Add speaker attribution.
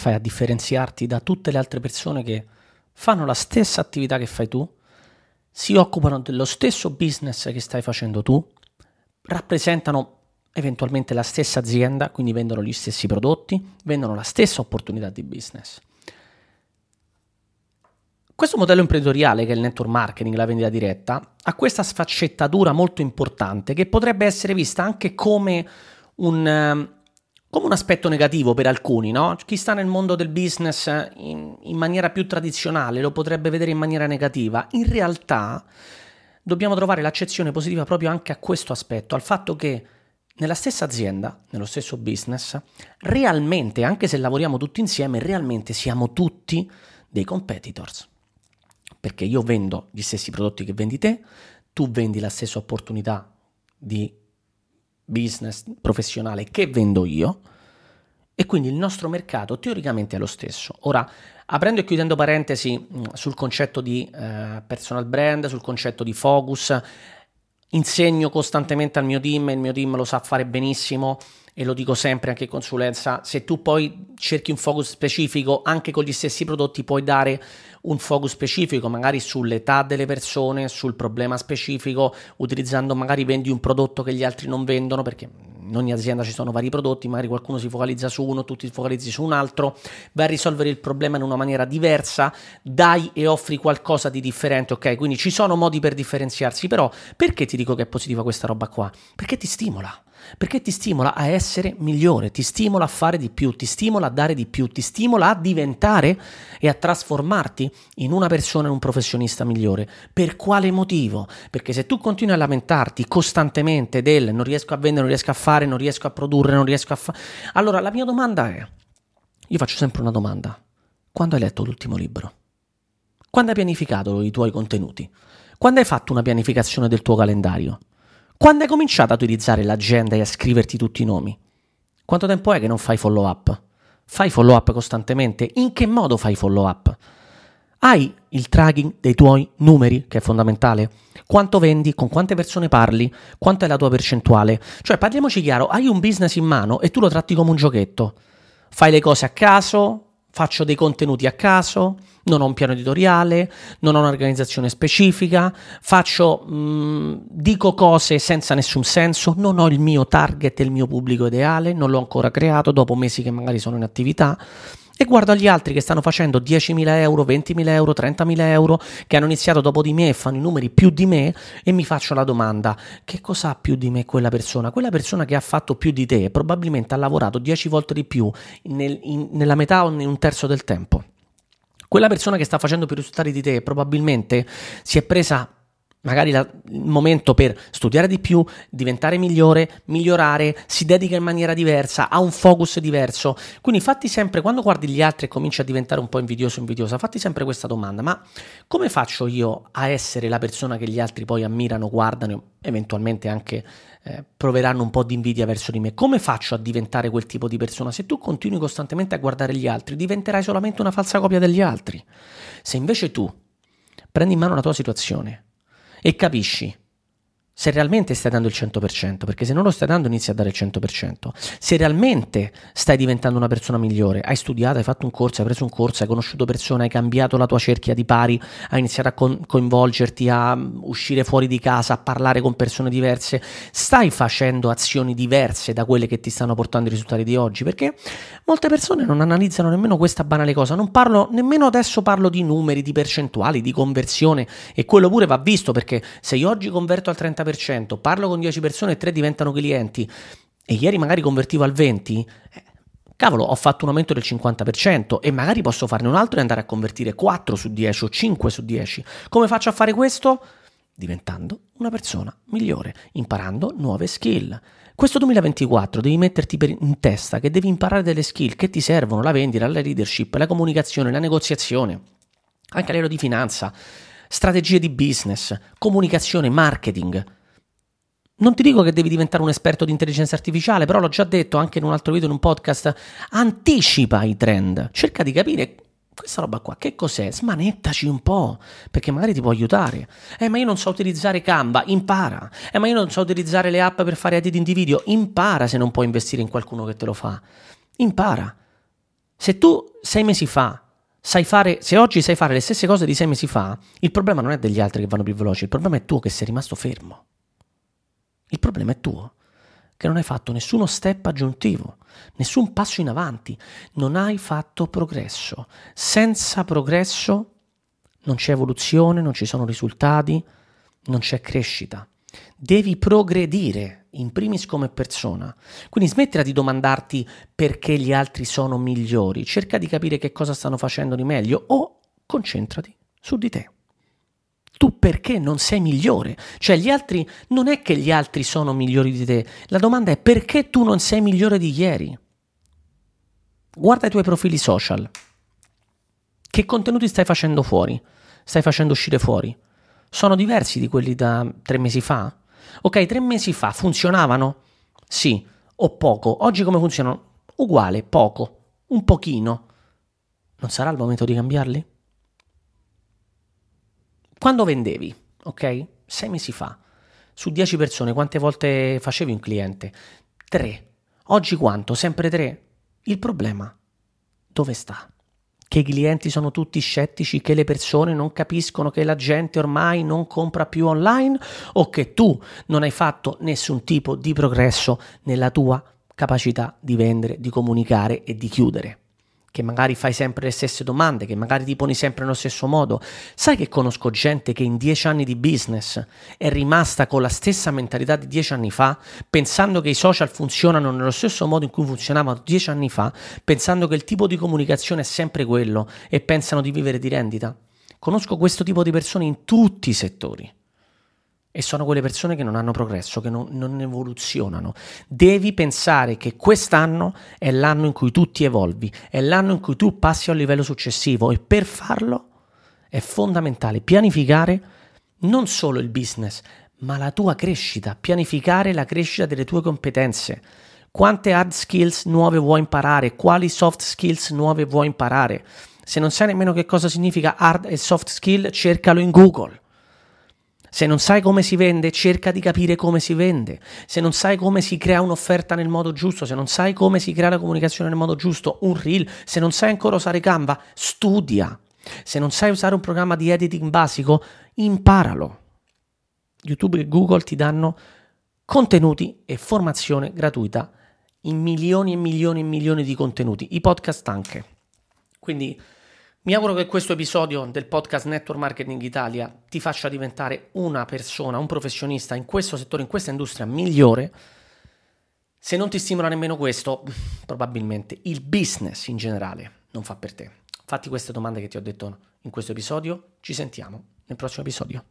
Speaker 1: fai a differenziarti da tutte le altre persone che fanno la stessa attività che fai tu, si occupano dello stesso business che stai facendo tu, rappresentano eventualmente la stessa azienda, quindi vendono gli stessi prodotti, vendono la stessa opportunità di business. Questo modello imprenditoriale, che è il network marketing, la vendita diretta, ha questa sfaccettatura molto importante che potrebbe essere vista anche come un, ehm, come un aspetto negativo per alcuni, no? Chi sta nel mondo del business in, in maniera più tradizionale lo potrebbe vedere in maniera negativa. In realtà dobbiamo trovare l'accezione positiva proprio anche a questo aspetto, al fatto che nella stessa azienda, nello stesso business, realmente, anche se lavoriamo tutti insieme, realmente siamo tutti dei competitors perché io vendo gli stessi prodotti che vendi te, tu vendi la stessa opportunità di business professionale che vendo io e quindi il nostro mercato teoricamente è lo stesso. Ora, aprendo e chiudendo parentesi mm, sul concetto di eh, personal brand, sul concetto di focus, insegno costantemente al mio team, il mio team lo sa fare benissimo e lo dico sempre anche in consulenza, se tu poi cerchi un focus specifico anche con gli stessi prodotti puoi dare un focus specifico magari sull'età delle persone, sul problema specifico, utilizzando magari vendi un prodotto che gli altri non vendono perché in ogni azienda ci sono vari prodotti, magari qualcuno si focalizza su uno, tu ti focalizzi su un altro, vai a risolvere il problema in una maniera diversa, dai e offri qualcosa di differente, ok? Quindi ci sono modi per differenziarsi, però perché ti dico che è positiva questa roba qua? Perché ti stimola perché ti stimola a essere migliore, ti stimola a fare di più, ti stimola a dare di più, ti stimola a diventare e a trasformarti in una persona, in un professionista migliore. Per quale motivo? Perché se tu continui a lamentarti costantemente del non riesco a vendere, non riesco a fare, non riesco a produrre, non riesco a fare... Allora la mia domanda è, io faccio sempre una domanda, quando hai letto l'ultimo libro? Quando hai pianificato i tuoi contenuti? Quando hai fatto una pianificazione del tuo calendario? Quando hai cominciato ad utilizzare l'agenda e a scriverti tutti i nomi? Quanto tempo è che non fai follow up? Fai follow up costantemente? In che modo fai follow up? Hai il tracking dei tuoi numeri, che è fondamentale. Quanto vendi, con quante persone parli, quanto è la tua percentuale. Cioè, parliamoci chiaro, hai un business in mano e tu lo tratti come un giochetto. Fai le cose a caso, faccio dei contenuti a caso, non ho un piano editoriale, non ho un'organizzazione specifica, faccio, mh, dico cose senza nessun senso, non ho il mio target e il mio pubblico ideale, non l'ho ancora creato dopo mesi che magari sono in attività e guardo agli altri che stanno facendo 10.000 euro, 20.000 euro, 30.000 euro, che hanno iniziato dopo di me e fanno i numeri più di me e mi faccio la domanda, che cosa ha più di me quella persona? Quella persona che ha fatto più di te probabilmente ha lavorato 10 volte di più nel, in, nella metà o in un terzo del tempo. Quella persona che sta facendo più risultati di te probabilmente si è presa magari la, il momento per studiare di più, diventare migliore, migliorare, si dedica in maniera diversa, ha un focus diverso. Quindi fatti sempre, quando guardi gli altri e cominci a diventare un po' invidioso, invidiosa, fatti sempre questa domanda, ma come faccio io a essere la persona che gli altri poi ammirano, guardano, eventualmente anche eh, proveranno un po' di invidia verso di me? Come faccio a diventare quel tipo di persona? Se tu continui costantemente a guardare gli altri, diventerai solamente una falsa copia degli altri. Se invece tu prendi in mano la tua situazione, e capisci se realmente stai dando il 100%, perché se non lo stai dando inizi a dare il 100%, se realmente stai diventando una persona migliore, hai studiato, hai fatto un corso, hai preso un corso, hai conosciuto persone, hai cambiato la tua cerchia di pari, hai iniziato a con- coinvolgerti, a uscire fuori di casa, a parlare con persone diverse, stai facendo azioni diverse da quelle che ti stanno portando i risultati di oggi, perché molte persone non analizzano nemmeno questa banale cosa, non parlo nemmeno adesso parlo di numeri, di percentuali, di conversione e quello pure va visto perché se io oggi converto al 30% 30%, parlo con 10 persone e 3 diventano clienti e ieri magari convertivo al 20%, eh, cavolo, ho fatto un aumento del 50% e magari posso farne un altro e andare a convertire 4 su 10 o 5 su 10. Come faccio a fare questo? Diventando una persona migliore, imparando nuove skill. Questo 2024 devi metterti in testa che devi imparare delle skill che ti servono, la vendita, la leadership, la comunicazione, la negoziazione, anche a livello di finanza, strategie di business, comunicazione, marketing. Non ti dico che devi diventare un esperto di intelligenza artificiale, però l'ho già detto anche in un altro video, in un podcast, anticipa i trend, cerca di capire questa roba qua che cos'è? Smanettaci un po', perché magari ti può aiutare. Eh, ma io non so utilizzare Canva, impara. Eh, ma io non so utilizzare le app per fare editing di video, impara se non puoi investire in qualcuno che te lo fa. Impara. Se tu sei mesi fa sai fare, se oggi sai fare le stesse cose di sei mesi fa, il problema non è degli altri che vanno più veloci, il problema è tuo che sei rimasto fermo. Il problema è tuo, che non hai fatto nessuno step aggiuntivo, nessun passo in avanti, non hai fatto progresso. Senza progresso non c'è evoluzione, non ci sono risultati, non c'è crescita. Devi progredire, in primis come persona. Quindi smettila di domandarti perché gli altri sono migliori, cerca di capire che cosa stanno facendo di meglio o concentrati su di te. Tu perché non sei migliore? Cioè gli altri, non è che gli altri sono migliori di te, la domanda è perché tu non sei migliore di ieri? Guarda i tuoi profili social. Che contenuti stai facendo fuori? Stai facendo uscire fuori? Sono diversi di quelli da tre mesi fa? Ok, tre mesi fa funzionavano? Sì, o poco. Oggi come funzionano? Uguale, poco, un pochino. Non sarà il momento di cambiarli? Quando vendevi, ok? Sei mesi fa, su 10 persone quante volte facevi un cliente? Tre. Oggi quanto? Sempre tre? Il problema dove sta? che i clienti sono tutti scettici, che le persone non capiscono che la gente ormai non compra più online o che tu non hai fatto nessun tipo di progresso nella tua capacità di vendere, di comunicare e di chiudere che magari fai sempre le stesse domande, che magari ti poni sempre nello stesso modo. Sai che conosco gente che in dieci anni di business è rimasta con la stessa mentalità di dieci anni fa, pensando che i social funzionano nello stesso modo in cui funzionavano dieci anni fa, pensando che il tipo di comunicazione è sempre quello e pensano di vivere di rendita? Conosco questo tipo di persone in tutti i settori e sono quelle persone che non hanno progresso, che non, non, evoluzionano. Devi pensare che quest'anno è l'anno in cui tu ti evolvi, è l'anno in cui tu passi a un livello successivo e per farlo è fondamentale pianificare non solo il business, ma la tua crescita, pianificare la crescita delle tue competenze. Quante hard skills nuove vuoi imparare? Quali soft skills nuove vuoi imparare? Se non sai nemmeno che cosa significa hard e soft skill, cercalo in Google. Se non sai come si vende, cerca di capire come si vende. Se non sai come si crea un'offerta nel modo giusto, se non sai come si crea la comunicazione nel modo giusto, un reel, se non sai ancora usare Canva, studia. Se non sai usare un programma di editing basico, imparalo. YouTube e Google ti danno contenuti e formazione gratuita in milioni e milioni e milioni di contenuti, i podcast anche. Quindi mi auguro che questo episodio del podcast Network Marketing Italia ti faccia diventare una persona, un professionista in questo settore, in questa industria migliore. Se non ti stimola nemmeno questo, probabilmente il business in generale non fa per te. Fatti queste domande che ti ho detto in questo episodio, ci sentiamo nel prossimo episodio.